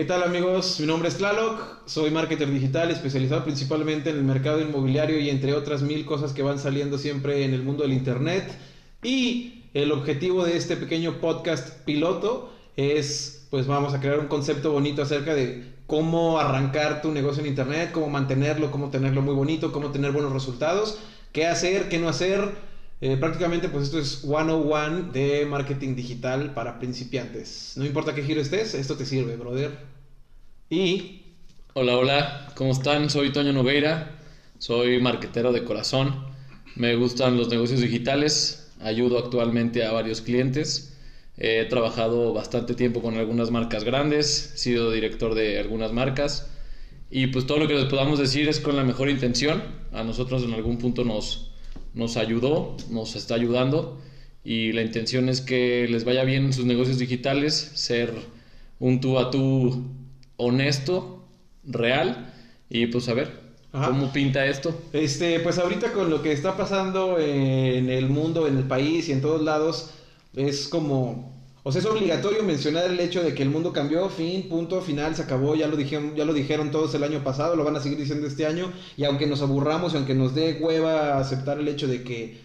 ¿Qué tal amigos? Mi nombre es Tlaloc, soy marketer digital especializado principalmente en el mercado inmobiliario y entre otras mil cosas que van saliendo siempre en el mundo del Internet. Y el objetivo de este pequeño podcast piloto es, pues vamos a crear un concepto bonito acerca de cómo arrancar tu negocio en Internet, cómo mantenerlo, cómo tenerlo muy bonito, cómo tener buenos resultados, qué hacer, qué no hacer eh, prácticamente, pues esto es 101 de marketing digital para principiantes. No importa qué giro estés, esto te sirve, brother. Y. Hola, hola, ¿cómo están? Soy Toño Nogueira, soy marketero de corazón. Me gustan los negocios digitales, ayudo actualmente a varios clientes. He trabajado bastante tiempo con algunas marcas grandes, he sido director de algunas marcas. Y pues todo lo que les podamos decir es con la mejor intención. A nosotros en algún punto nos, nos ayudó, nos está ayudando y la intención es que les vaya bien en sus negocios digitales, ser un tú a tú honesto, real y pues a ver cómo pinta esto. Este, pues ahorita con lo que está pasando en el mundo, en el país y en todos lados es como o sea, es obligatorio mencionar el hecho de que el mundo cambió, fin, punto, final, se acabó, ya lo dijeron, ya lo dijeron todos el año pasado, lo van a seguir diciendo este año, y aunque nos aburramos y aunque nos dé hueva aceptar el hecho de que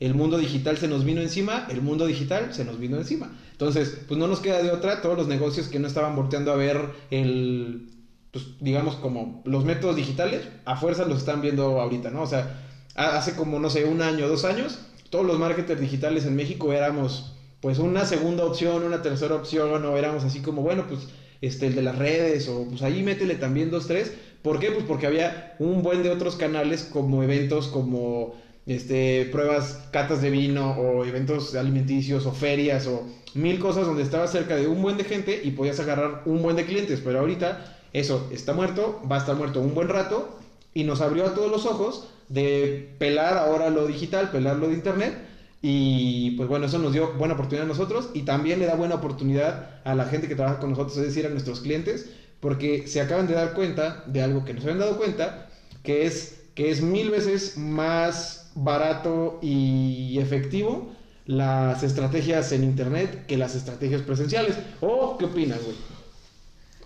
el mundo digital se nos vino encima, el mundo digital se nos vino encima. Entonces, pues no nos queda de otra, todos los negocios que no estaban volteando a ver el, pues digamos como los métodos digitales, a fuerza los están viendo ahorita, ¿no? O sea, hace como, no sé, un año, dos años, todos los marketers digitales en México éramos pues una segunda opción, una tercera opción, o éramos así como, bueno, pues este, el de las redes, o pues ahí métele también dos, tres. ¿Por qué? Pues porque había un buen de otros canales como eventos como este, pruebas, catas de vino, o eventos alimenticios, o ferias, o mil cosas donde estaba cerca de un buen de gente y podías agarrar un buen de clientes. Pero ahorita eso está muerto, va a estar muerto un buen rato, y nos abrió a todos los ojos de pelar ahora lo digital, pelar lo de internet y pues bueno, eso nos dio buena oportunidad a nosotros y también le da buena oportunidad a la gente que trabaja con nosotros, es decir, a nuestros clientes, porque se acaban de dar cuenta de algo que no se habían dado cuenta, que es que es mil veces más barato y efectivo las estrategias en internet que las estrategias presenciales. ¿O qué opinas, güey?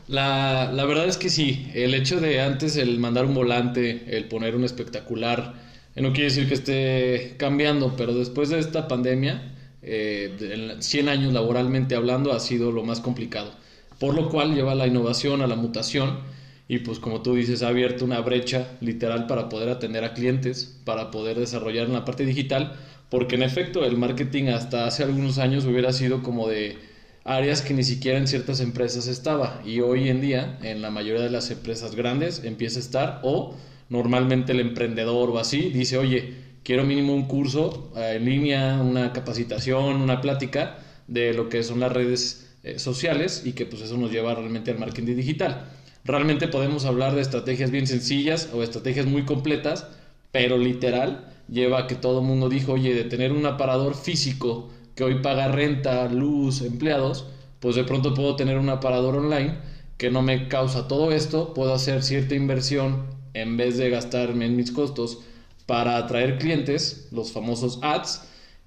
La, la verdad es que sí, el hecho de antes el mandar un volante, el poner un espectacular, no quiere decir que esté cambiando, pero después de esta pandemia, eh, 100 años laboralmente hablando, ha sido lo más complicado. Por lo cual lleva a la innovación, a la mutación, y pues como tú dices, ha abierto una brecha literal para poder atender a clientes, para poder desarrollar en la parte digital, porque en efecto el marketing hasta hace algunos años hubiera sido como de áreas que ni siquiera en ciertas empresas estaba, y hoy en día en la mayoría de las empresas grandes empieza a estar o normalmente el emprendedor o así dice, oye, quiero mínimo un curso eh, en línea, una capacitación, una plática de lo que son las redes eh, sociales y que pues eso nos lleva realmente al marketing digital. Realmente podemos hablar de estrategias bien sencillas o estrategias muy completas, pero literal lleva a que todo el mundo dijo, oye, de tener un aparador físico que hoy paga renta, luz, empleados, pues de pronto puedo tener un aparador online que no me causa todo esto, puedo hacer cierta inversión en vez de gastarme en mis costos para atraer clientes, los famosos ads,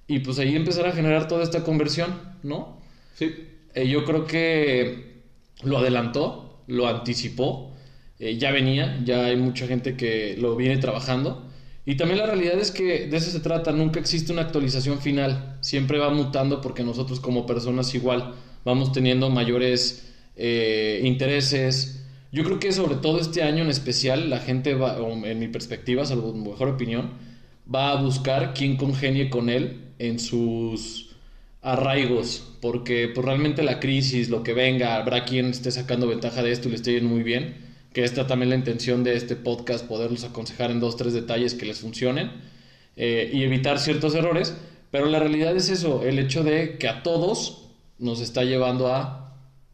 y pues ahí empezar a generar toda esta conversión, ¿no? Sí. Eh, yo creo que lo adelantó, lo anticipó, eh, ya venía, ya hay mucha gente que lo viene trabajando. Y también la realidad es que de eso se trata, nunca existe una actualización final, siempre va mutando porque nosotros como personas igual vamos teniendo mayores eh, intereses, yo creo que sobre todo este año en especial, la gente va, en mi perspectiva, salvo mi mejor opinión, va a buscar quien congenie con él en sus arraigos, porque pues, realmente la crisis, lo que venga, habrá quien esté sacando ventaja de esto y le esté yendo muy bien, que esta también la intención de este podcast, poderlos aconsejar en dos, tres detalles que les funcionen eh, y evitar ciertos errores, pero la realidad es eso, el hecho de que a todos nos está llevando a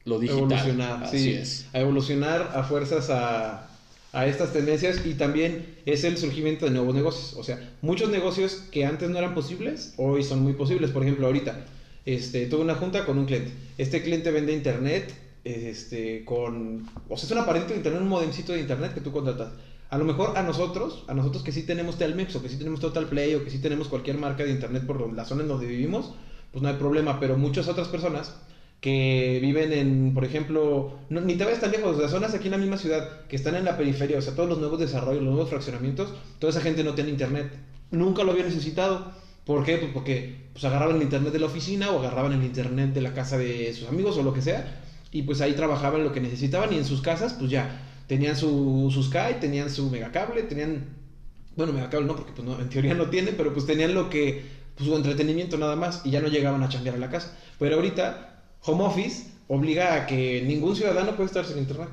lo digital. Evolucionar, sí, es. A evolucionar a fuerzas a, a estas tendencias y también es el surgimiento de nuevos negocios. O sea, muchos negocios que antes no eran posibles, hoy son muy posibles. Por ejemplo, ahorita este, tuve una junta con un cliente. Este cliente vende internet este, con... O sea, es un aparatito de internet, un modemcito de internet que tú contratas. A lo mejor a nosotros, a nosotros que sí tenemos Telmex o que sí tenemos Total Play o que sí tenemos cualquier marca de internet por la zona en donde vivimos, pues no hay problema. Pero muchas otras personas que viven en, por ejemplo, ni te vayas tan lejos, sea, zonas aquí en la misma ciudad que están en la periferia, o sea, todos los nuevos desarrollos, los nuevos fraccionamientos, toda esa gente no tiene internet. Nunca lo había necesitado. ¿Por qué? Pues porque pues agarraban el internet de la oficina o agarraban el internet de la casa de sus amigos o lo que sea, y pues ahí trabajaban lo que necesitaban y en sus casas, pues ya tenían su, su Sky, tenían su megacable, tenían, bueno, megacable no, porque pues no, en teoría no tiene, pero pues tenían lo que, pues su entretenimiento nada más y ya no llegaban a chambear a la casa. Pero ahorita home office obliga a que ningún ciudadano puede estar sin internet.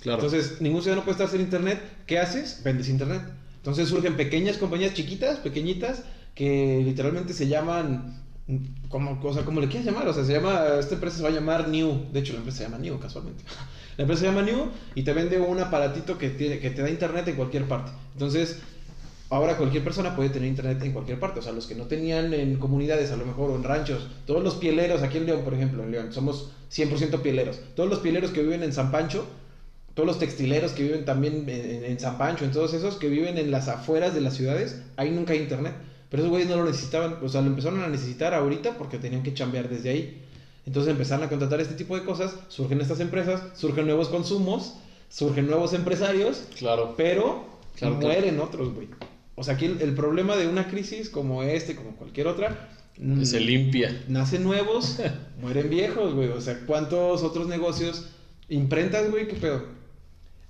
Claro. Entonces, ningún ciudadano puede estar sin internet. ¿Qué haces? Vendes internet. Entonces surgen pequeñas compañías chiquitas, pequeñitas, que literalmente se llaman como, o sea, como le quieras llamar, o sea, se llama, esta empresa se va a llamar New, de hecho la empresa se llama New casualmente. La empresa se llama New y te vende un aparatito que, tiene, que te da internet en cualquier parte. Entonces, ahora cualquier persona puede tener internet en cualquier parte. O sea, los que no tenían en comunidades, a lo mejor, o en ranchos, todos los pieleros, aquí en León, por ejemplo, en León, somos 100% pieleros. Todos los pieleros que viven en San Pancho, todos los textileros que viven también en, en, San Pancho, en todos esos que viven en las afueras de las ciudades, ahí nunca hay internet. Pero esos güeyes no lo necesitaban, o sea, lo empezaron a necesitar ahorita porque tenían que chambear desde ahí. Entonces empezaron a contratar este tipo de cosas, surgen estas empresas, surgen nuevos consumos, surgen nuevos empresarios, claro. pero Claro, mueren otros, güey. O sea, aquí el, el problema de una crisis como este, como cualquier otra, mm, Se limpia. nacen nuevos, mueren viejos, güey. O sea, ¿cuántos otros negocios? Imprentas, güey, ¿qué pedo?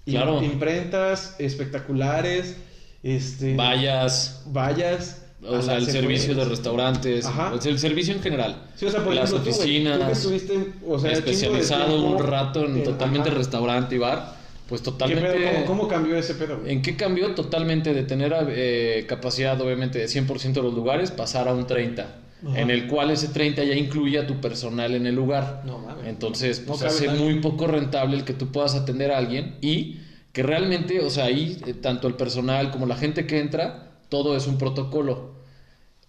Claro. Imprentas espectaculares, este... Vallas. Vallas. O sea, el servicio de restaurantes, Ajá. o sea, el servicio en general. Sí, o sea, por las ejemplo, tú, güey, oficinas, tú que estuviste, o sea, chingo de especializado tiempo un rato en en- totalmente ajá. restaurante y bar, pues ¿Qué totalmente... pedo? ¿Cómo, cómo cambió ese pedo, güey? ¿En qué cambió totalmente de tener eh, capacidad, obviamente, de 100% de los lugares, pasar a un 30%? Ajá. En el cual ese 30 ya incluye a tu personal en el lugar. No mames. Entonces, pues hace muy poco rentable el que tú puedas atender a alguien y que realmente, o sea, ahí eh, tanto el personal como la gente que entra, todo es un protocolo.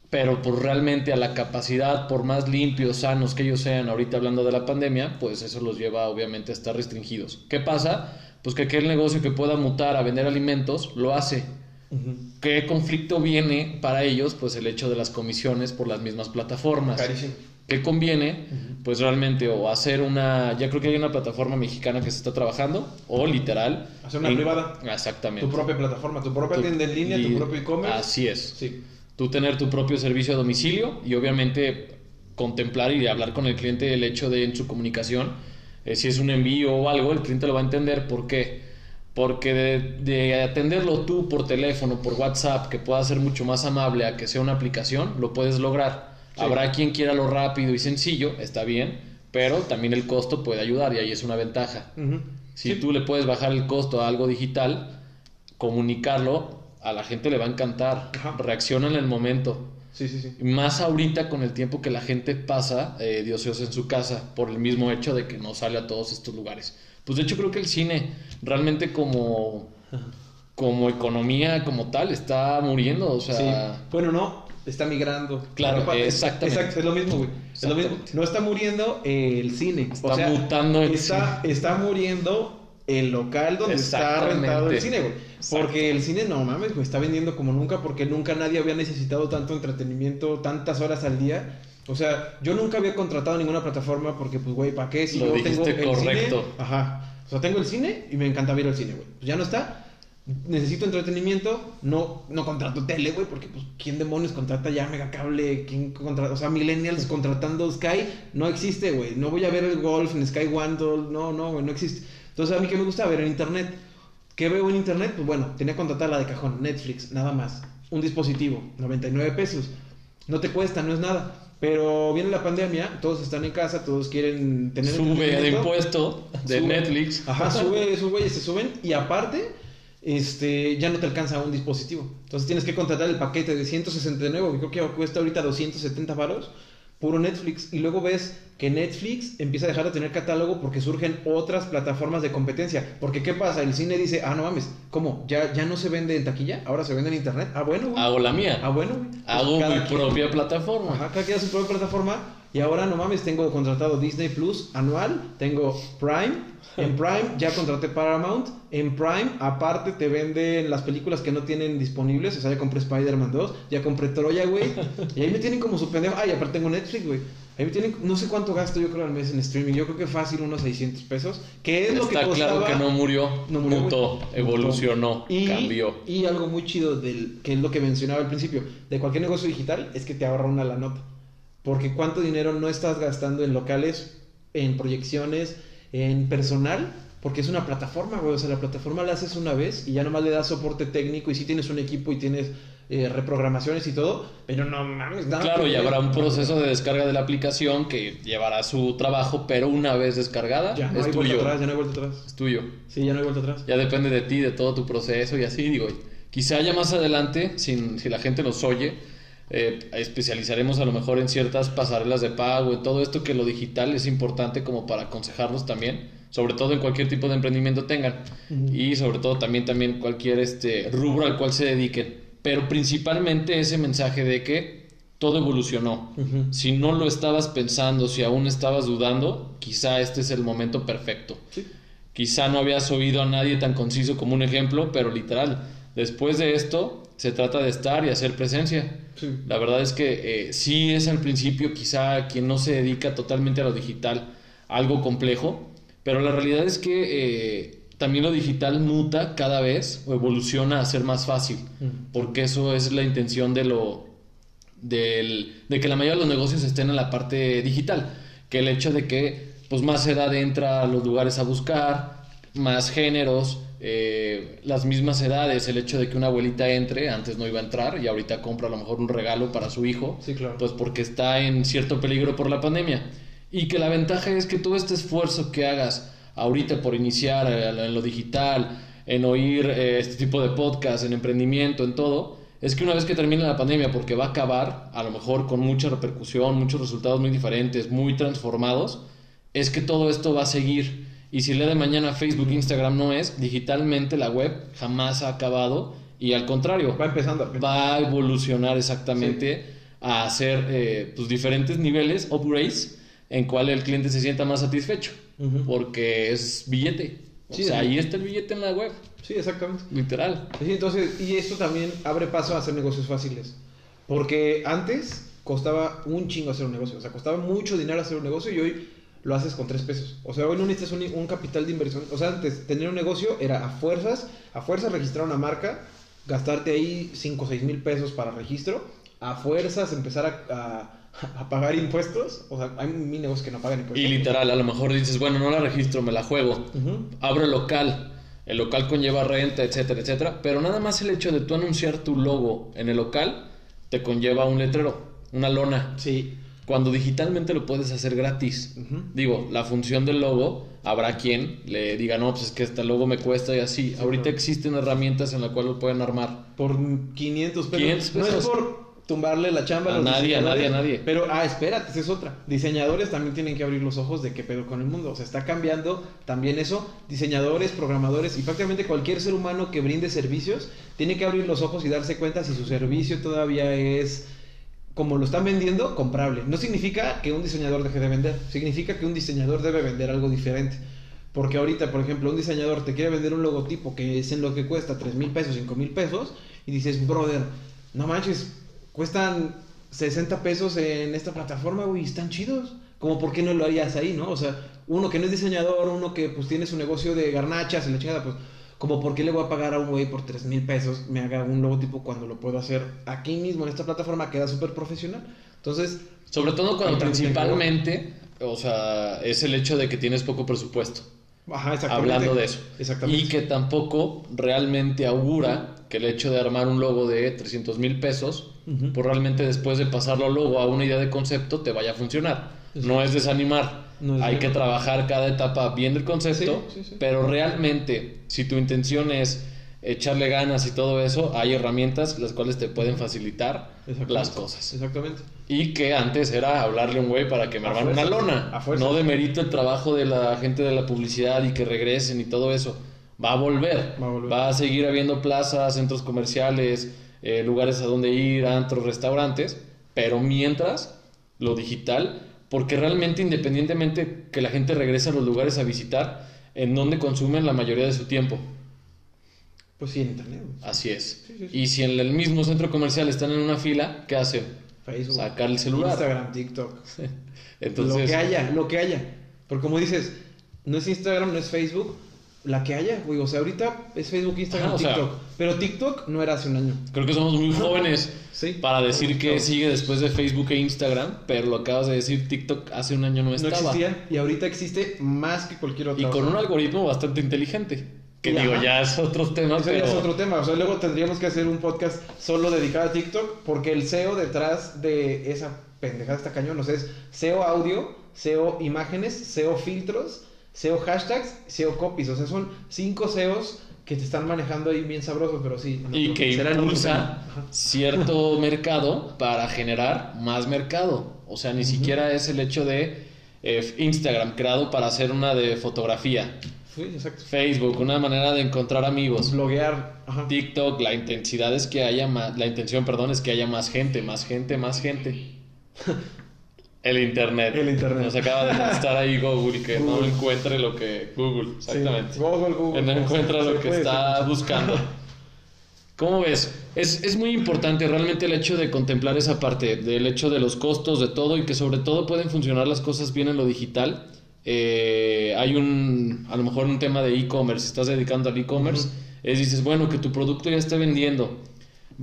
Pero por realmente a la capacidad, por más limpios, sanos que ellos sean, ahorita hablando de la pandemia, pues eso los lleva obviamente a estar restringidos. ¿Qué pasa? Pues que aquel negocio que pueda mutar a vender alimentos lo hace. ¿Qué conflicto viene para ellos? Pues el hecho de las comisiones por las mismas plataformas. Carísimo. ¿Qué conviene? Pues realmente o hacer una, ya creo que hay una plataforma mexicana que se está trabajando, o literal. Hacer una en- privada. Exactamente. Tu propia plataforma, tu propia Tu- tienda en línea, y- tu propio e-commerce. Así es. Sí. Tú tener tu propio servicio a domicilio y obviamente contemplar y hablar con el cliente el hecho de en su comunicación, eh, si es un envío o algo, el cliente lo va a entender. ¿Por qué? Porque de, de atenderlo tú por teléfono, por WhatsApp, que pueda ser mucho más amable a que sea una aplicación, lo puedes lograr. Sí. Habrá quien quiera lo rápido y sencillo, está bien, pero también el costo puede ayudar y ahí es una ventaja. Si Sí. tú le puedes bajar el costo a algo digital, comunicarlo, a la gente le va a encantar. Ajá. Reacciona en el momento. Sí, sí, sí. Más ahorita con el tiempo que la gente pasa eh, de ociosa en su casa, por el mismo hecho de que no sale a todos estos lugares. Pues de hecho creo que el cine realmente como, como economía, como tal, está muriendo. O sea, Sí. Bueno, no, está migrando. Claro, exactamente. Exacto, es lo mismo, güey. Es lo mismo. No está muriendo el cine. Está o sea, mutando el está, está muriendo el local donde está rentado el cine, güey. Porque el cine, no mames, güey, está vendiendo como nunca porque nunca nadie había necesitado tanto entretenimiento, tantas horas al día. O sea, yo nunca había contratado ninguna plataforma porque, pues, güey, ¿para qué? Si Lo yo tengo el correcto. cine. Ajá. O sea, tengo el cine y me encanta ver el cine, güey. Pues ya no está. Necesito entretenimiento, no, no contrato tele, güey, porque pues quién demonios contrata ya Megacable, quién contrata, o sea, millennials contratando Sky, no existe, güey. No voy a ver el golf en Sky Wandle, no, no, güey, no existe. Entonces, a mí que me gusta ver en internet. ¿Qué veo en internet? Pues bueno, tenía que contratar la de cajón, Netflix, nada más. Un dispositivo, 99 pesos. No te cuesta, no es nada. Pero viene la pandemia, todos están en casa, todos quieren tener sube de entretenimiento. impuesto de Sube. Netflix. Ajá, sube, esos güeyes se suben y aparte, este, ya no te alcanza un dispositivo. Entonces tienes que contratar el paquete de 169, que creo que cuesta ahorita 270 varos, puro Netflix. Y luego ves que Netflix empieza a dejar de tener catálogo porque surgen otras plataformas de competencia. Porque ¿qué pasa? El cine dice, ah, no mames, ¿cómo? ¿Ya, ya no se vende en taquilla? ¿Ahora se vende en internet? Ah, bueno, güey. Hago la mía. Ah, bueno, güey. Pues Hago cada mi quien- propia plataforma. Ajá, cada quien su propia plataforma. Y ahora no mames, tengo contratado Disney Plus anual, tengo Prime. En Prime ya contraté Paramount. En Prime, aparte, te venden las películas que no tienen disponibles. O sea, ya compré Spider-Man 2, ya compré Troya, güey. Y ahí me tienen como su pendejo. Ah, y aparte tengo Netflix, güey. Ahí me tienen, no sé cuánto gasto yo creo al mes en streaming. Yo creo que fácil unos 600 pesos. Que es lo que Está costaba. claro que no murió, No murió, mutó, güey. evolucionó, Y, cambió. y algo muy chido del que es lo que mencionaba al principio de cualquier negocio digital es que te ahorra una la nota. Porque cuánto dinero no estás gastando en locales, en proyecciones, en personal, porque es una plataforma, güey. O sea, la plataforma la haces una vez y ya nomás le das soporte técnico y sí tienes un equipo y tienes eh, reprogramaciones y todo, pero no mames, Claro, y habrá un proceso de descarga de la aplicación que llevará su trabajo, pero una vez descargada, Ya no es hay vuelta atrás, ya no hay vuelta atrás. Es tuyo. Sí, ya no hay vuelta atrás. Ya depende de ti, de todo tu proceso y así, digo. Quizá ya más adelante, sin, si la gente nos oye, eh, especializaremos a lo mejor en ciertas pasarelas de pago, en todo esto que lo digital es importante como para aconsejarlos también, sobre todo en cualquier tipo de emprendimiento tengan y sobre todo también, también cualquier este, rubro al cual se dediquen. Pero principalmente ese mensaje de que todo evolucionó. Si no lo estabas pensando, si aún estabas dudando, quizá este es el momento perfecto. Sí. Quizá no habías oído a nadie tan conciso como un ejemplo, pero literal, después de esto se trata de estar y hacer presencia. Sí. La verdad es que eh, sí es al principio quizá quien no se dedica totalmente a lo digital algo complejo, pero la realidad es que eh, también lo digital muta cada vez o evoluciona a ser más fácil, Mm. porque eso es la intención de lo del- de que la mayoría de los negocios estén en la parte digital, que el hecho de que pues más edad entra a los lugares a buscar, más géneros, eh, las mismas edades, el hecho de que una abuelita entre, antes no iba a entrar y ahorita compra a lo mejor un regalo para su hijo, Sí, claro. pues porque está en cierto peligro por la pandemia. Y que la ventaja es que todo este esfuerzo que hagas ahorita por iniciar eh, en lo digital, en oír eh, este tipo de podcast, en emprendimiento, en todo, es que una vez que termine la pandemia, porque va a acabar, a lo mejor con mucha repercusión, muchos resultados muy diferentes, muy transformados, es que todo esto va a seguir. Y si el día de mañana Facebook, Instagram no es, digitalmente la web jamás ha acabado y al contrario, Va empezando va a evolucionar exactamente a hacer eh, pues, diferentes niveles, upgrades, en cual el cliente se sienta más satisfecho, Ujú. porque es billete. O Sí, sea, sí. ahí está el billete en la web, Sí, exactamente. literal. Sí, entonces, y esto también abre paso a hacer negocios fáciles. Porque antes costaba un chingo hacer un negocio. O sea, costaba mucho dinero hacer un negocio y hoy lo haces con tres pesos. O sea, hoy no necesitas un, un capital de inversión. O sea, antes tener un negocio era a fuerzas, a fuerzas registrar una marca, gastarte ahí 5 o 6 mil pesos para registro, a fuerzas empezar a, a- a pagar impuestos. O sea, hay mil negocios que no pagan impuestos. Y literal, a lo mejor dices, bueno, no la registro, me la juego. Ujú. abro el local, el local conlleva renta, etcétera, etcétera, pero nada más el hecho de tú anunciar tu logo en el local te conlleva un letrero, una lona, Sí. Cuando digitalmente lo puedes hacer gratis. Digo, la función del logo, habrá quien le diga, no, pues es que este logo me cuesta y así. Ahorita claro. existen herramientas en las cuales lo pueden armar. Por 500 pesos. 500 No es pesos. por tumbarle la chamba A los nadie, a nadie, a nadie. Pero, ah, espérate, esa es otra. Diseñadores también tienen que abrir los ojos de qué pedo con el mundo. O sea, está cambiando también eso. Diseñadores, programadores y prácticamente cualquier ser humano que brinde servicios tiene que abrir los ojos y darse cuenta si su servicio todavía es como lo están vendiendo, comprable. No significa que un diseñador deje de vender, significa que un diseñador debe vender algo diferente. Porque ahorita, por ejemplo, un diseñador te quiere vender un logotipo que es en lo que cuesta 3 mil pesos, 5 mil pesos, y dices, brother, no manches, cuestan 60 pesos en esta plataforma, güey, están chidos. Como, ¿por qué no lo harías ahí, no? O sea, uno que no es diseñador, uno que pues tiene su negocio de garnachas y la chingada, pues, como, ¿por qué le voy a pagar a un güey por 3 mil pesos me haga un logotipo cuando lo puedo hacer aquí mismo en esta plataforma? Queda súper profesional. Entonces, Sobre todo cuando principalmente, o sea, es el hecho de que tienes poco presupuesto. ajá, exactamente. hablando de eso. Exactamente. Y que tampoco realmente augura que el hecho de armar un logo de 300 mil pesos, Ujú. pues realmente después de pasarlo luego a una idea de concepto te vaya a funcionar. Exacto. No es desanimar. No es Hay que trabajar cada etapa bien del concepto, Sí, sí, sí. pero realmente si tu intención es echarle ganas y todo eso, hay herramientas las cuales te pueden facilitar las cosas. Exactamente. Y que antes era hablarle a un güey para que me A armaran una lona. a. No demerito el trabajo de la gente de la publicidad y que regresen y todo eso. Va a volver. Va a volver. a seguir habiendo plazas, centros comerciales, eh, lugares a donde ir, antros, restaurantes. Pero mientras, lo digital porque realmente independientemente que la gente regrese a los lugares a visitar, en donde consumen la mayoría de su tiempo. Pues sí, en internet. Así es. Sí, sí, sí. Y si en el mismo centro comercial están en una fila, ¿qué hacen? Facebook. Sacar el celular. Instagram, TikTok. Entonces, lo que haya, lo que haya. Porque como dices, no es Instagram, no es Facebook, la que haya, güey. O sea, ahorita es Facebook, Instagram, Ajá, o sea- TikTok. Pero TikTok no era hace un año. creo que somos muy jóvenes Sí. para decir que Claro. sigue después de Facebook e Instagram, pero lo acabas de decir, TikTok hace un año no No estaba. existía y ahorita existe más que cualquier otra. y con un algoritmo bastante inteligente. Que digo, ya es otro tema, Eso ya pero... es otro tema. O sea, luego tendríamos que hacer un podcast solo dedicado a TikTok porque el SEO detrás de esa pendejada está cañón. O sea, es SEO audio, SEO imágenes, SEO filtros, SEO hashtags, SEO copies. O sea, son cinco SEOs que te están manejando ahí bien sabrosos, pero sí. en y que impulsa cierto mercado para generar más mercado. O sea, ni siquiera es el hecho de eh, Instagram creado para hacer una de fotografía. Sí, exacto. Facebook, una manera de encontrar amigos. Bloguear. Ajá. TikTok, la intensidad es que haya más, la intención, perdón, es que haya más gente, más gente, más gente. El internet. El internet. Nos acaba de estar ahí Google que no encuentre lo que Google, exactamente. Sí, Google, Google. Que no encuentra lo que está buscando. ¿Cómo ves? Es, es muy importante realmente el hecho de contemplar esa parte, del hecho de los costos, de todo, y que sobre todo pueden funcionar las cosas bien en lo digital. Eh, hay un, a lo mejor un tema de e-commerce, si estás dedicando al e-commerce, es dices, bueno, que tu producto ya esté vendiendo.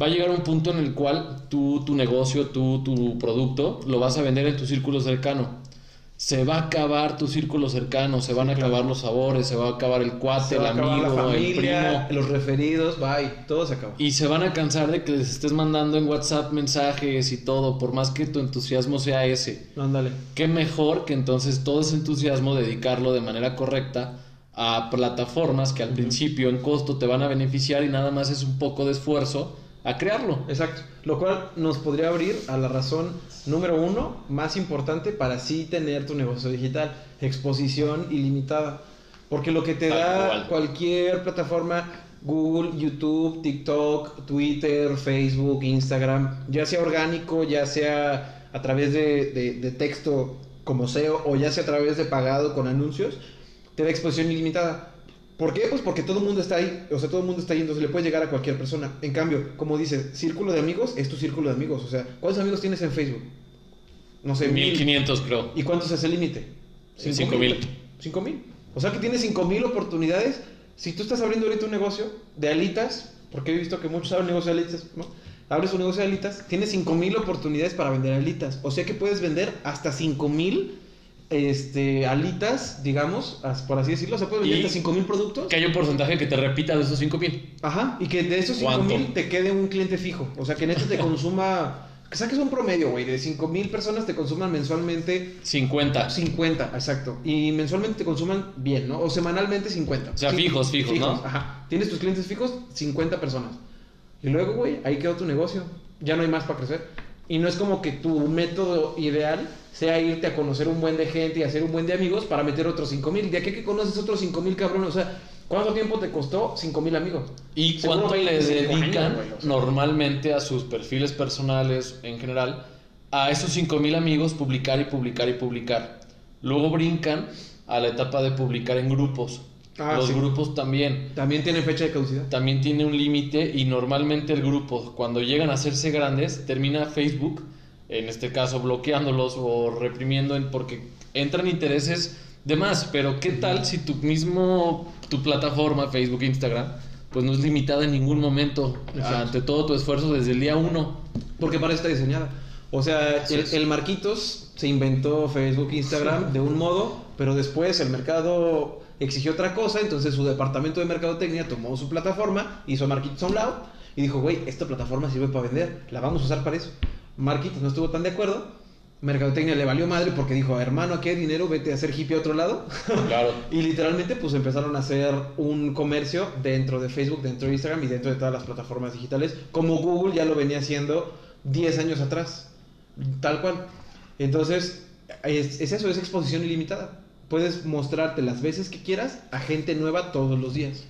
Va a llegar un punto en el cual tú, tu negocio, tú, tu producto, lo vas a vender en tu círculo cercano. Se va a acabar tu círculo cercano, se van a claro. acabar los sabores, se va a acabar el cuate, el va a acabar la amigo, el familia, primo. los referidos, bye, todo se acabó. Y se van a cansar de que les estés mandando en WhatsApp mensajes y todo, por más que tu entusiasmo sea ese. Ándale. Qué mejor que entonces todo ese entusiasmo dedicarlo de manera correcta a plataformas que al principio en costo te van a beneficiar y nada más es un poco de esfuerzo a crearlo. Exacto. Lo cual nos podría abrir a la razón número uno más importante para sí tener tu negocio digital. Exposición ilimitada. Porque lo que te Tal da cual. cualquier plataforma, Google, YouTube, TikTok, Twitter, Facebook, Instagram, ya sea orgánico, ya sea a través de, de- de texto como SEO o ya sea a través de pagado con anuncios, te da exposición ilimitada. ¿Por qué? Pues porque todo el mundo está ahí, o sea, todo el mundo está ahí, entonces le puede llegar a cualquier persona. En cambio, como dice, círculo de amigos es tu círculo de amigos, o sea, ¿cuántos amigos tienes en Facebook? No sé, mil. 1500 creo. ¿Y cuántos es el límite? Cinco mil. Cinco mil. O sea que tienes cinco mil oportunidades. Si tú estás abriendo ahorita un negocio de alitas, porque he visto que muchos abren negocio de alitas, ¿no? Abres un negocio de alitas, tienes cinco mil oportunidades para vender alitas. O sea que puedes vender hasta cinco mil este, alitas, digamos, por así decirlo. O sea, puedes vender hasta cinco mil productos. Que hay un porcentaje que te repita de esos 5000. Ajá, y que de esos cinco ¿Cuánto? mil te quede un cliente fijo. O sea, que neta te consuma. Que saques un promedio, güey. De cinco mil personas te consuman mensualmente 50. 50, exacto. Y mensualmente te consuman bien, ¿no? O semanalmente 50. O sea, fijos, fijos, ¿no? Ajá. Tienes tus clientes fijos, 50 personas. Y luego, güey, ahí quedó tu negocio. Ya no hay más para crecer. Y no es como que tu método ideal sea irte a conocer un buen de gente y hacer un buen de amigos para meter otros 5 mil. De aquí que conoces otros 5 mil cabrones. O sea, ¿cuánto tiempo te costó 5 mil amigos? ¿Y Seguro cuánto le 25 años, dedican güey, o sea. normalmente a sus perfiles personales en general a esos 5000 amigos publicar y publicar y publicar? Luego brincan a la etapa de publicar en grupos. Ah, Los sí. grupos también. También tiene fecha de caducidad. También tiene un límite y normalmente el grupo, cuando llegan a hacerse grandes, termina Facebook, en este caso bloqueándolos o reprimiendo en- porque entran intereses de más. Pero ¿qué tal si tu mismo, tu plataforma, Facebook, Instagram, pues no es limitada en ningún momento Exacto. ante todo tu esfuerzo desde el día uno? Porque para eso está diseñada. O sea, el, el Marquitos se inventó Facebook, Instagram de un modo, pero después el mercado exigió otra cosa, entonces su departamento de mercadotecnia tomó su plataforma, hizo a Marquitos a un lado y dijo, güey, esta plataforma sirve para vender, la vamos a usar para eso. Marquitos no estuvo tan de acuerdo, Mercadotecnia le valió madre porque dijo, hermano, aquí hay dinero, vete a hacer hippie a otro lado. Claro. Y literalmente pues empezaron a hacer un comercio dentro de Facebook, dentro de Instagram y dentro de todas las plataformas digitales, como Google ya lo venía haciendo 10 años atrás, tal cual. Entonces, es, es eso, es exposición ilimitada. Puedes mostrarte las veces que quieras a gente nueva todos los días.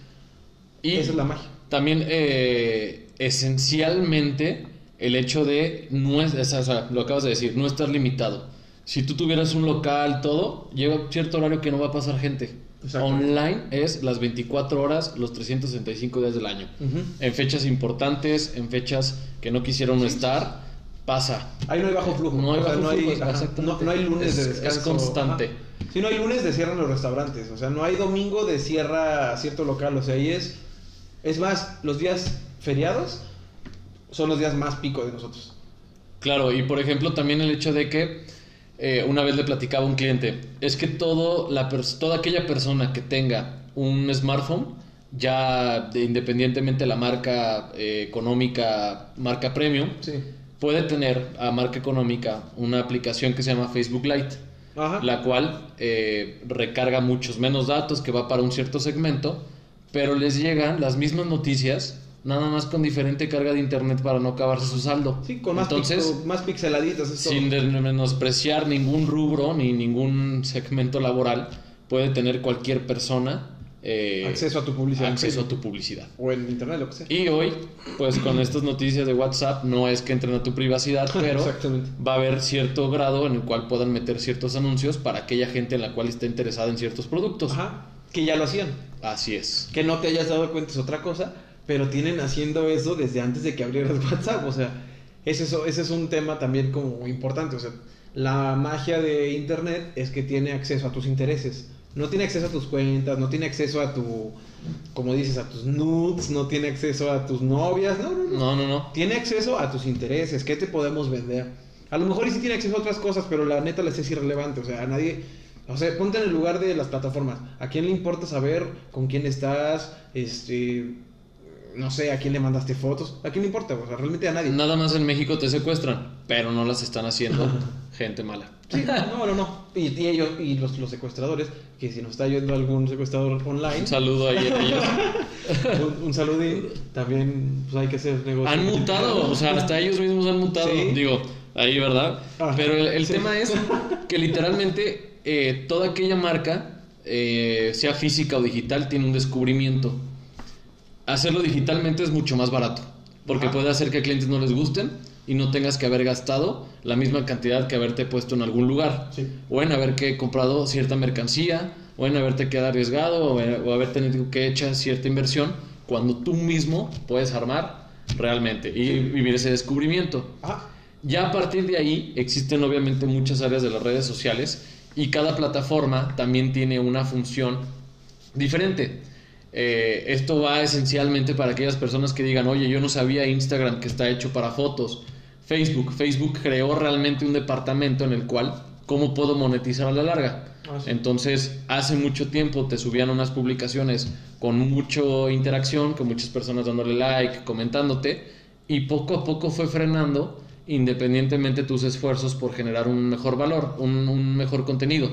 Y Esa es la magia. también eh, esencialmente el hecho de no es, o sea, lo acabas de decir, no estar limitado. si tú tuvieras un local, todo, llega cierto horario que no va a pasar gente. Online es las 24 horas, los 365 días del año. Ujú. En fechas importantes, en fechas que no quisieron estar, pasa. Ahí no hay bajo flujo. No hay o sea, bajo no, hay, flujo, no, no hay lunes de Es- es descanso. constante. Ajá. Sí, no hay lunes de cierran los restaurantes. O sea, no hay domingo de cierra cierto local. O sea, ahí es. Es más, los días feriados son los días más pico de nosotros. Claro, y por ejemplo también el hecho de que eh, una vez le platicaba a un cliente, es que todo la toda aquella persona que tenga un smartphone, ya de- independientemente de la marca eh, económica, marca premium, Sí. puede tener a marca económica una aplicación que se llama Facebook Lite, Ajá. la cual eh, recarga muchos menos datos que va para un cierto segmento, pero les llegan las mismas noticias, nada más con diferente carga de internet para no acabarse su saldo. Sí, con más, Entonces, más pixeladitas. sin menospreciar ningún rubro ni ningún segmento laboral, puede tener cualquier persona eh, acceso a tu publicidad. acceso a tu publicidad. O en internet, lo que sea. Y hoy, pues con estas noticias de WhatsApp, no es que entren a tu privacidad, pero va a haber cierto grado en el cual puedan meter ciertos anuncios para aquella gente en la cual está interesada en ciertos productos. Ajá. Que ya lo hacían. Así es. Que no te hayas dado cuenta es otra cosa, pero tienen haciendo eso desde antes de que abrieras WhatsApp. O sea, ese es, ese es un tema también como importante. O sea, la magia de Internet es que tiene acceso a tus intereses. No tiene acceso a tus cuentas, no tiene acceso a tu, como dices, a tus nudes, no tiene acceso a tus novias, no, no, no. No, no, no. Tiene acceso a tus intereses, ¿qué te podemos vender? A lo mejor y sí tiene acceso a otras cosas, pero la neta les es irrelevante, o sea, a nadie... O sea, ponte en el lugar de las plataformas. ¿A quién le importa saber con quién estás? Este... No sé, ¿a quién le mandaste fotos? ¿A quién le importa? O sea, realmente a nadie. Nada más en México te secuestran, pero no las están haciendo gente mala. Sí, no, no, no. Y, y ellos, y los, los secuestradores, que si nos está yendo algún secuestrador online, Un saludo ahí a ellos. un, un saludín, también pues hay que hacer negocio. Han mutado, o sea, hasta ellos mismos han mutado. Sí. Digo, ahí, ¿verdad? Ajá. Pero el, el Sí. tema es que literalmente eh, toda aquella marca, eh, sea física o digital, tiene un descubrimiento. Hacerlo digitalmente es mucho más barato, porque Ajá. puede hacer que a clientes no les gusten y no tengas que haber gastado la misma cantidad que haberte puesto en algún lugar. Sí. O en haber que comprado cierta mercancía, o en haberte quedado arriesgado, o, en- o haber tenido que echar cierta inversión, cuando tú mismo puedes armar realmente y vivir ese descubrimiento. Ajá. Ya a partir de ahí existen obviamente muchas áreas de las redes sociales y cada plataforma también tiene una función diferente. Eh, esto va esencialmente para aquellas personas que digan, oye, yo no sabía Instagram que está hecho para fotos. Facebook, Facebook creó realmente un departamento en el cual, ¿cómo puedo monetizar a la larga? Ah, sí. Entonces, hace mucho tiempo te subían unas publicaciones con mucha interacción, con muchas personas dándole like, comentándote, y poco a poco fue frenando independientemente tus esfuerzos por generar un mejor valor, un, un mejor contenido.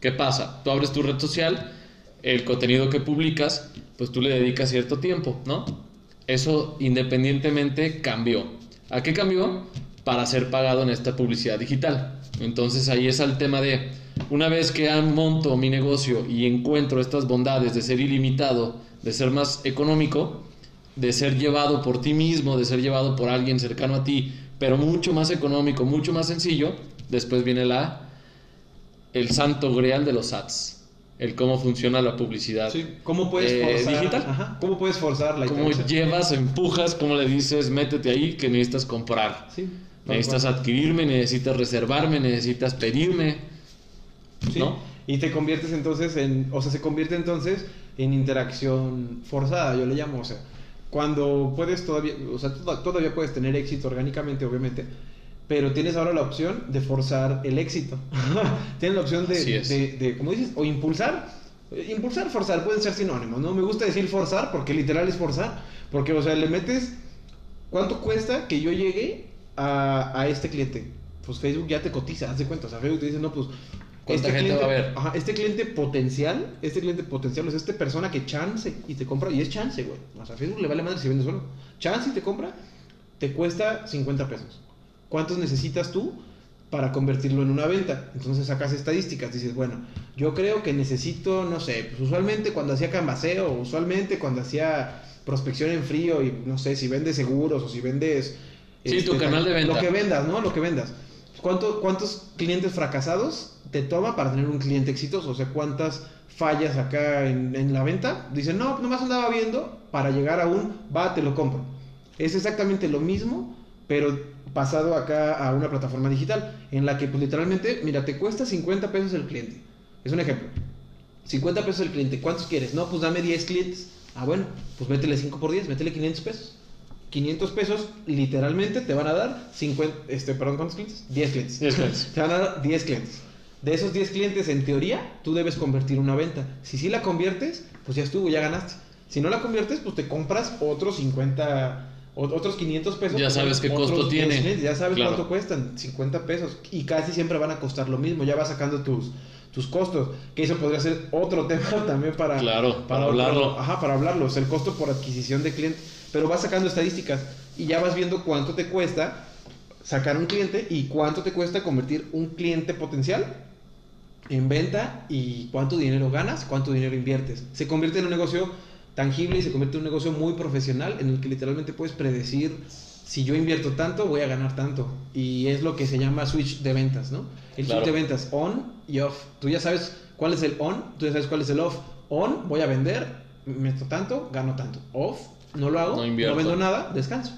¿Qué pasa? Tú abres tu red social, el contenido que publicas, pues tú le dedicas cierto tiempo, ¿no? Eso independientemente cambió. ¿A qué cambió? Para ser pagado en esta publicidad digital. Entonces ahí es el tema de, una vez que monto mi negocio y encuentro estas bondades de ser ilimitado, de ser más económico, de ser llevado por ti mismo, de ser llevado por alguien cercano a ti, pero mucho más económico, mucho más sencillo, después viene la el santo grial de los ads, el cómo funciona la publicidad. Sí. ¿Cómo puedes Eh, forzar? digital. Ajá. ¿Cómo puedes forzar la Cómo llevas, empujas, cómo le dices, métete ahí que necesitas comprar. Sí. Necesitas adquirirme, necesitas reservarme, necesitas pedirme. Sí. ¿no? Y te conviertes entonces en, o sea, se convierte entonces en interacción forzada, yo le llamo, o sea, cuando puedes todavía, o sea, toda- todavía puedes tener éxito orgánicamente, obviamente, pero tienes ahora la opción de forzar el éxito. tienes la opción de, es. de, de, como dices, o impulsar. Eh, Impulsar, forzar, pueden ser sinónimos, ¿no? Me gusta decir forzar porque literal es forzar, porque, o sea, le metes, ¿cuánto cuesta que yo llegue a, a este cliente? Pues Facebook ya te cotiza, haz de cuenta, o sea, Facebook te dice, no, pues ¿Cuánta gente cliente, va a ver? Ajá, este cliente potencial, este cliente potencial, o sea, esta persona que chance y te compra, y es chance, güey. O sea, Facebook le vale madre si vende solo. Chance y te compra, te cuesta 50 pesos. ¿Cuántos necesitas tú para convertirlo en una venta? Entonces sacas estadísticas, dices, bueno, yo creo que necesito, no sé, pues usualmente cuando hacía canvaseo, usualmente cuando hacía prospección en frío y no sé, si vendes seguros o si vendes... este, Sí, tu canal de venta. Lo que vendas, ¿no? Lo que vendas. ¿cuánto, ¿cuántos clientes fracasados te toma para tener un cliente exitoso? O sea, ¿cuántas fallas acá en, en la venta? Dicen, no, nomás andaba viendo para llegar a un, va, te lo compro. Es exactamente lo mismo, pero pasado acá a una plataforma digital, en la que pues literalmente, mira, te cuesta 50 pesos el cliente. Es un ejemplo. 50 pesos el cliente, ¿cuántos quieres? No, pues dame 10 clientes. Ah, bueno, pues métele 5 por 10, métele 500 pesos. 500 pesos literalmente te van a dar 50, este, perdón, ¿cuántos clientes? 10 clientes. 10 clientes. te van a dar 10 clientes. De esos 10 clientes, en teoría, tú debes convertir una venta. Si sí la conviertes, pues ya estuvo, ya ganaste. Si no la conviertes, pues te compras otros 50, o- otros 500 pesos. Ya sabes qué costo 10 tiene. Ya sabes Claro. cuánto cuestan, 50 pesos. Y casi siempre van a costar lo mismo. Ya vas sacando tus, tus costos. Que eso podría ser otro tema también para, Claro, para hablarlo. Ajá, para hablarlo. O sea, el costo por adquisición de cliente. Pero vas sacando estadísticas y ya vas viendo cuánto te cuesta sacar un cliente y cuánto te cuesta convertir un cliente potencial en venta y cuánto dinero ganas, cuánto dinero inviertes. Se convierte en un negocio tangible y se convierte en un negocio muy profesional en el que literalmente puedes predecir si yo invierto tanto, voy a ganar tanto. Y es lo que se llama switch de ventas, ¿no? El Claro. switch de ventas, on y off. Tú ya sabes cuál es el on, tú ya sabes cuál es el off. On, voy a vender, meto tanto, gano tanto. Off, no lo hago, No no, invierto. vendo nada, descanso.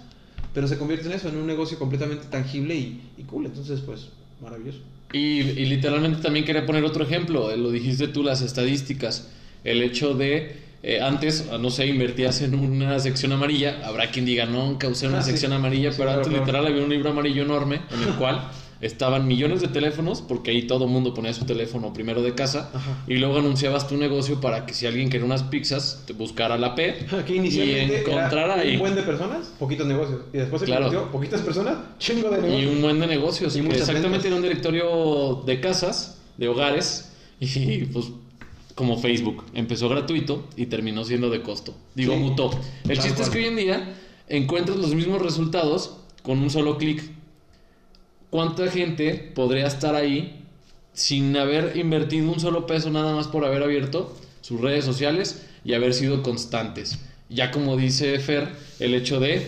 Pero se convierte en eso, en un negocio completamente tangible y, y cool. Entonces, pues, maravilloso. Y, y literalmente también quería poner otro ejemplo, lo dijiste tú, las estadísticas, el hecho de eh, antes, no sé, invertías en una sección amarilla, habrá quien diga, nunca usé una Ah, sí. sección amarilla, Sí, pero claro, antes claro. literal había un libro amarillo enorme en el cual estaban millones de teléfonos, porque ahí todo mundo ponía su teléfono primero de casa, Ajá. y luego anunciabas tu negocio para que si alguien quería unas pizzas, te buscara la P y encontrara era ahí. un buen de personas, poquitos negocios. Y después se Claro. convirtió poquitas personas, chingo de Y negocios. un buen de negocios. Y exactamente ventas. era un directorio de casas, de hogares, y pues como Facebook. Empezó gratuito y terminó siendo de costo. Digo, Sí, mutó. El chiste es que hoy en día encuentras los mismos resultados con un solo clic. ¿Cuánta gente podría estar ahí sin haber invertido un solo peso nada más por haber abierto sus redes sociales y haber sido constantes? Ya como dice Fer, el hecho de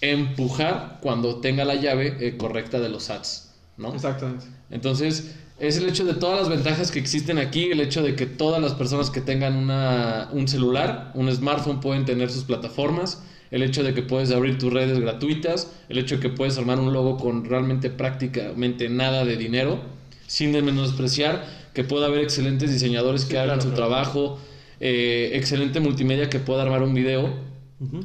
empujar cuando tenga la llave eh, correcta de los ads, ¿no? Exactamente. Entonces, es el hecho de todas las ventajas que existen aquí, el hecho de que todas las personas que tengan una, un celular, un smartphone, pueden tener sus plataformas, el hecho de que puedes abrir tus redes gratuitas, el hecho de que puedes armar un logo con realmente prácticamente nada de dinero, sin menospreciar que pueda haber excelentes diseñadores que hagan claro, su claro. trabajo, eh, excelente multimedia que pueda armar un video,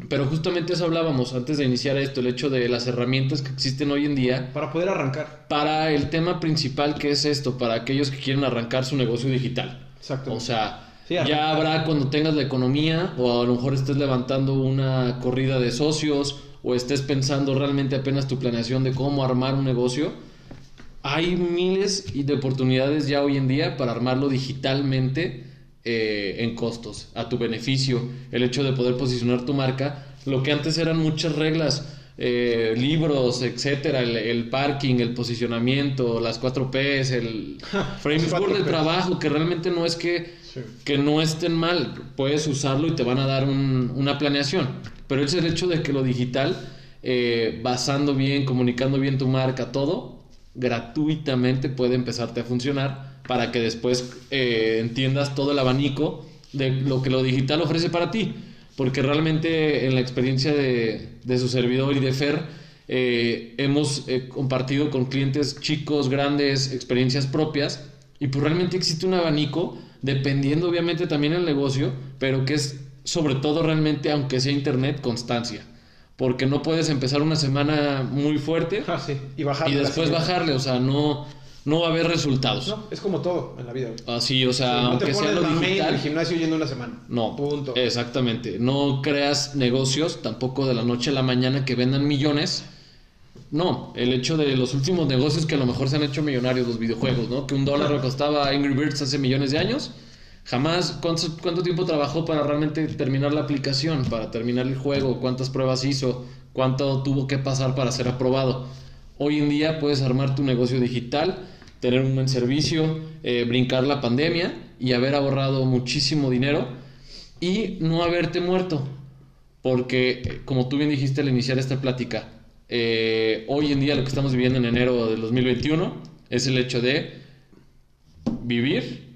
pero justamente eso hablábamos antes de iniciar esto, el hecho de las herramientas que existen hoy en día Para poder arrancar. para el tema principal que es esto, para aquellos que quieren arrancar su negocio digital. Exacto. O sea, Sí, ya habrá cuando tengas la economía o a lo mejor estés levantando una corrida de socios o estés pensando realmente apenas tu planeación de cómo armar un negocio. Hay miles y de oportunidades ya hoy en día para armarlo digitalmente eh, en costos, a tu beneficio. El hecho de poder posicionar tu marca, lo que antes eran muchas reglas, eh, libros, etcétera, el, el parking, el posicionamiento, las 4 Ps, el framework de trabajo, que realmente no es que, Sí. que no estén mal, puedes usarlo y te van a dar un- una planeación. Pero es el hecho de que lo digital, eh, basando bien, comunicando bien tu marca, todo, gratuitamente puede empezarte a funcionar para que después eh, entiendas todo el abanico de lo que lo digital ofrece para ti. Porque realmente en la experiencia de, de su servidor y de Fer, eh, hemos eh, compartido con clientes chicos, grandes, experiencias propias, y pues realmente existe un abanico, dependiendo obviamente también del negocio, pero que es sobre todo realmente, aunque sea internet, constancia. Porque no puedes empezar una semana muy fuerte Ah, sí. Y bajar. y después bajarle, o sea, no, no va a haber resultados. No, es como todo en la vida. Así, o sea, no te aunque sea lo la digital. el gimnasio yendo una semana. No, Punto. exactamente. No creas negocios tampoco de la noche a la mañana que vendan millones. No, el hecho de los últimos negocios que a lo mejor se han hecho millonarios, los videojuegos, ¿no? Que un dólar le costaba a Angry Birds hace millones de años. Jamás, ¿cuánto, ¿cuánto tiempo trabajó para realmente terminar la aplicación, para terminar el juego? ¿Cuántas pruebas hizo? ¿Cuánto tuvo que pasar para ser aprobado? Hoy en día puedes armar tu negocio digital, tener un buen servicio, eh, brincar la pandemia y haber ahorrado muchísimo dinero y no haberte muerto. Porque, eh, como tú bien dijiste al iniciar esta plática, eh, hoy en día lo que estamos viviendo en enero del 2021 es el hecho de vivir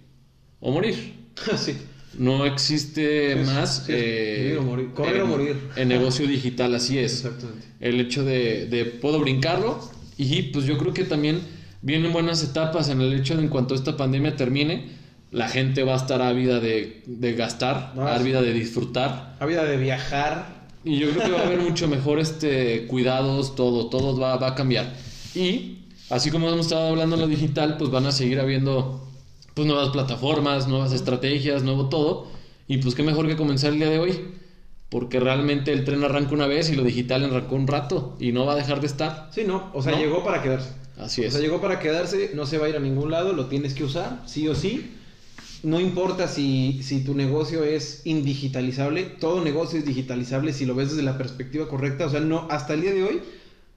o morir. sí. No existe Es- más sí, eh, vivir o morir, correr en, o morir. en negocio digital, así es. Exactamente. El hecho de, de puedo brincarlo y pues yo creo que también vienen buenas etapas en el hecho de en cuanto esta pandemia termine, la gente va a estar ávida de, de gastar, ávida de disfrutar. Habida de viajar. Y yo creo que va a haber mucho mejor este cuidados, todo, todo va, va a cambiar. Y así como hemos estado hablando en lo digital, pues van a seguir habiendo pues nuevas plataformas, nuevas estrategias, nuevo todo. Y pues qué mejor que comenzar el día de hoy. Porque realmente el tren arranca una vez y lo digital arrancó un rato y no va a dejar de estar. Sí, no. O sea, ¿No? llegó para quedarse. Así O es. sea, llegó para quedarse, no se va a ir a ningún lado, lo tienes que usar, sí o sí. No importa si, si tu negocio es indigitalizable, todo negocio es digitalizable si lo ves desde la perspectiva correcta. O sea, no, hasta el día de hoy,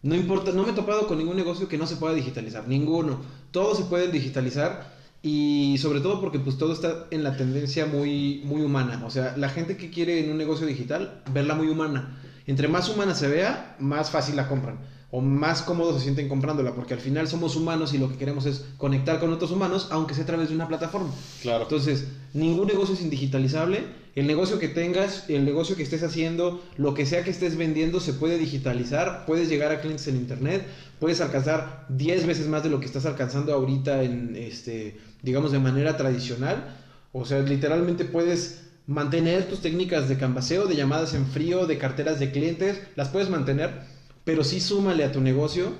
no importa, no me he topado con ningún negocio que no se pueda digitalizar, ninguno. Todos se pueden digitalizar y sobre todo porque pues todo está en la tendencia muy, muy humana. O sea, la gente que quiere en un negocio digital, verla muy humana. Entre más humana se vea, más fácil la compran. O más cómodos se sienten comprándola, porque al final somos humanos y lo que queremos es conectar con otros humanos, aunque sea a través de una plataforma. Claro. Entonces, ningún negocio es indigitalizable. El negocio que tengas, el negocio que estés haciendo, lo que sea que estés vendiendo, se puede digitalizar. Puedes llegar a clientes en internet, puedes alcanzar 10 veces más de lo que estás alcanzando ahorita en, este, digamos, de manera tradicional. O sea, literalmente puedes mantener tus técnicas de canvaseo, de llamadas en frío, de carteras de clientes, las puedes mantener, pero sí súmale a tu negocio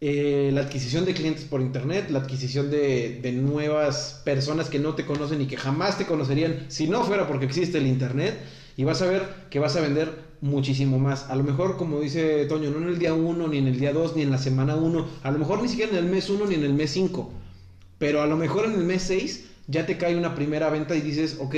eh, la adquisición de clientes por internet, la adquisición de, de nuevas personas que no te conocen y que jamás te conocerían si no fuera porque existe el internet y vas a ver que vas a vender muchísimo más. A lo mejor, como dice Toño, no en el día 1, ni en el día 2, ni en la semana 1, a lo mejor ni siquiera en el mes 1 ni en el mes 5, pero a lo mejor en el mes 6 ya te cae una primera venta y dices, ok,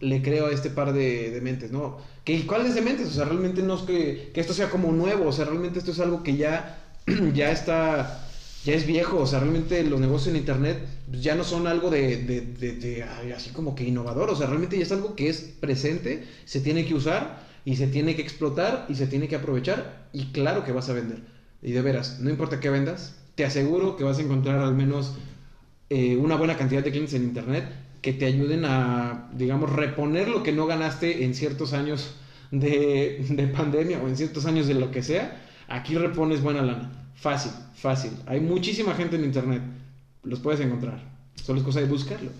le creo a este par de, de mentes, ¿no? ¿Qué, ¿Cuáles de mentes? O sea, realmente no es que, que esto sea como nuevo, o sea, realmente esto es algo que ya, ya está, ya es viejo, o sea, realmente los negocios en internet ya no son algo de, de, de- así como que innovador, o sea, realmente ya es algo que es presente, se tiene que usar y se tiene que explotar y se tiene que aprovechar y claro que vas a vender. Y de veras, no importa qué vendas, te aseguro que vas a encontrar al menos eh, una buena cantidad de clientes en internet que te ayuden a, digamos, reponer lo que no ganaste en ciertos años de, de pandemia o en ciertos años de lo que sea. Aquí repones buena lana. Fácil, fácil. Hay muchísima gente en internet. Los puedes encontrar. Solo es cosa de buscarlos.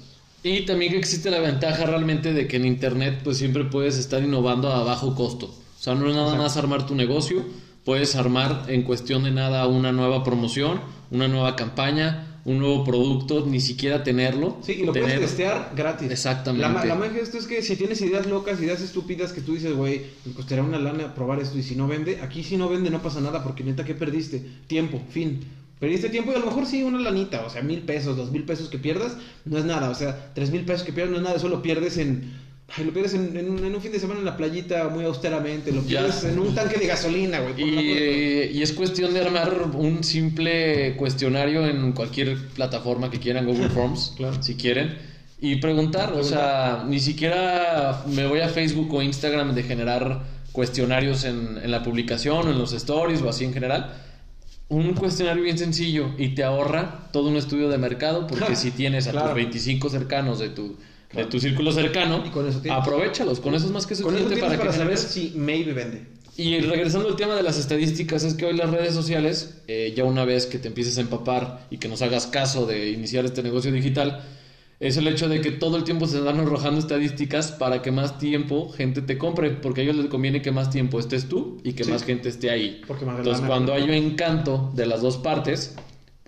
Y también que existe la ventaja realmente de que en internet pues siempre puedes estar innovando a bajo costo. O sea, no es nada Exacto. más armar tu negocio, puedes armar en cuestión de nada una nueva promoción, una nueva campaña, un nuevo producto, ni siquiera tenerlo. Sí, y lo puedes tener- testear gratis. Exactamente. La, la magia de esto es que si tienes ideas locas, ideas estúpidas que tú dices, güey, me costaría una lana probar esto y si no vende, aquí si no vende no pasa nada porque neta, ¿qué perdiste? Tiempo, fin. Perdiste tiempo y a lo mejor sí una lanita, o sea, mil pesos, dos mil pesos que pierdas, no es nada, o sea, tres mil pesos que pierdas no es nada, eso lo pierdes en... ay, lo pierdes en, en un- en un fin de semana en la playita muy austeramente, lo Ya. pierdes en un tanque de gasolina, güey. Y, y es cuestión de armar un simple cuestionario en cualquier plataforma que quieran, Google Forms, Claro. si quieren, y preguntar. O sea, ni siquiera me voy a Facebook o Instagram de generar cuestionarios en, en la publicación o en los stories o así en general. Un cuestionario bien sencillo y te ahorra todo un estudio de mercado porque si tienes a Claro. tus 25 cercanos de tu, Claro. de tu círculo cercano, Y con eso tienes. aprovechalos. Con eso es más que suficiente para, para que saber si maybe vende. y regresando al tema de las estadísticas, es que hoy las redes sociales, eh, ya una vez que te empieces a empapar y que nos hagas caso de iniciar este negocio digital, es el hecho de que todo el tiempo se van arrojando estadísticas para que más tiempo gente te compre, porque a ellos les conviene que más tiempo estés tú y que Sí. más gente esté ahí. Porque Entonces, cuando hay un encanto de las dos partes,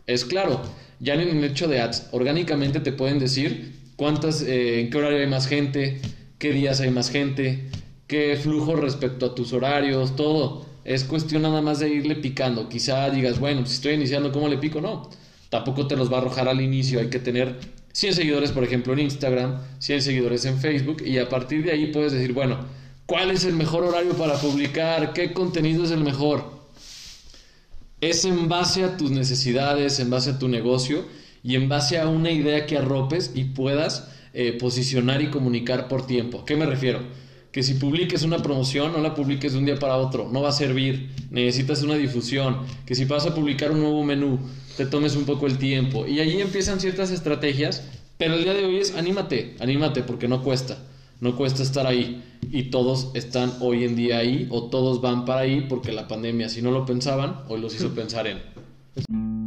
es claro, ya en el hecho de ads, orgánicamente te pueden decir cuántas, eh, en qué horario hay más gente, qué días hay más gente, qué flujo respecto a tus horarios, todo. Es cuestión nada más de irle picando. Quizá digas, bueno, si estoy iniciando, ¿cómo le pico? No, tampoco te los va a arrojar al inicio. Hay que tener 100 seguidores, por ejemplo, en Instagram, 100 seguidores en Facebook, y a partir de ahí puedes decir, bueno, ¿cuál es el mejor horario para publicar? ¿Qué contenido es el mejor? es en base a tus necesidades, en base a tu negocio y en base a una idea que arropes y puedas eh, posicionar y comunicar por tiempo. ¿A qué me refiero? Que que si publiques una promoción, no la publiques de un día para otro, no va a servir, necesitas una difusión, que si vas a publicar un nuevo menú, te tomes un poco el tiempo. Y allí empiezan ciertas estrategias, pero el día de hoy es anímate, anímate porque no cuesta, no cuesta estar ahí. Y todos están hoy en día ahí o todos van para ahí porque la pandemia, si no lo pensaban, hoy los hizo pensar en.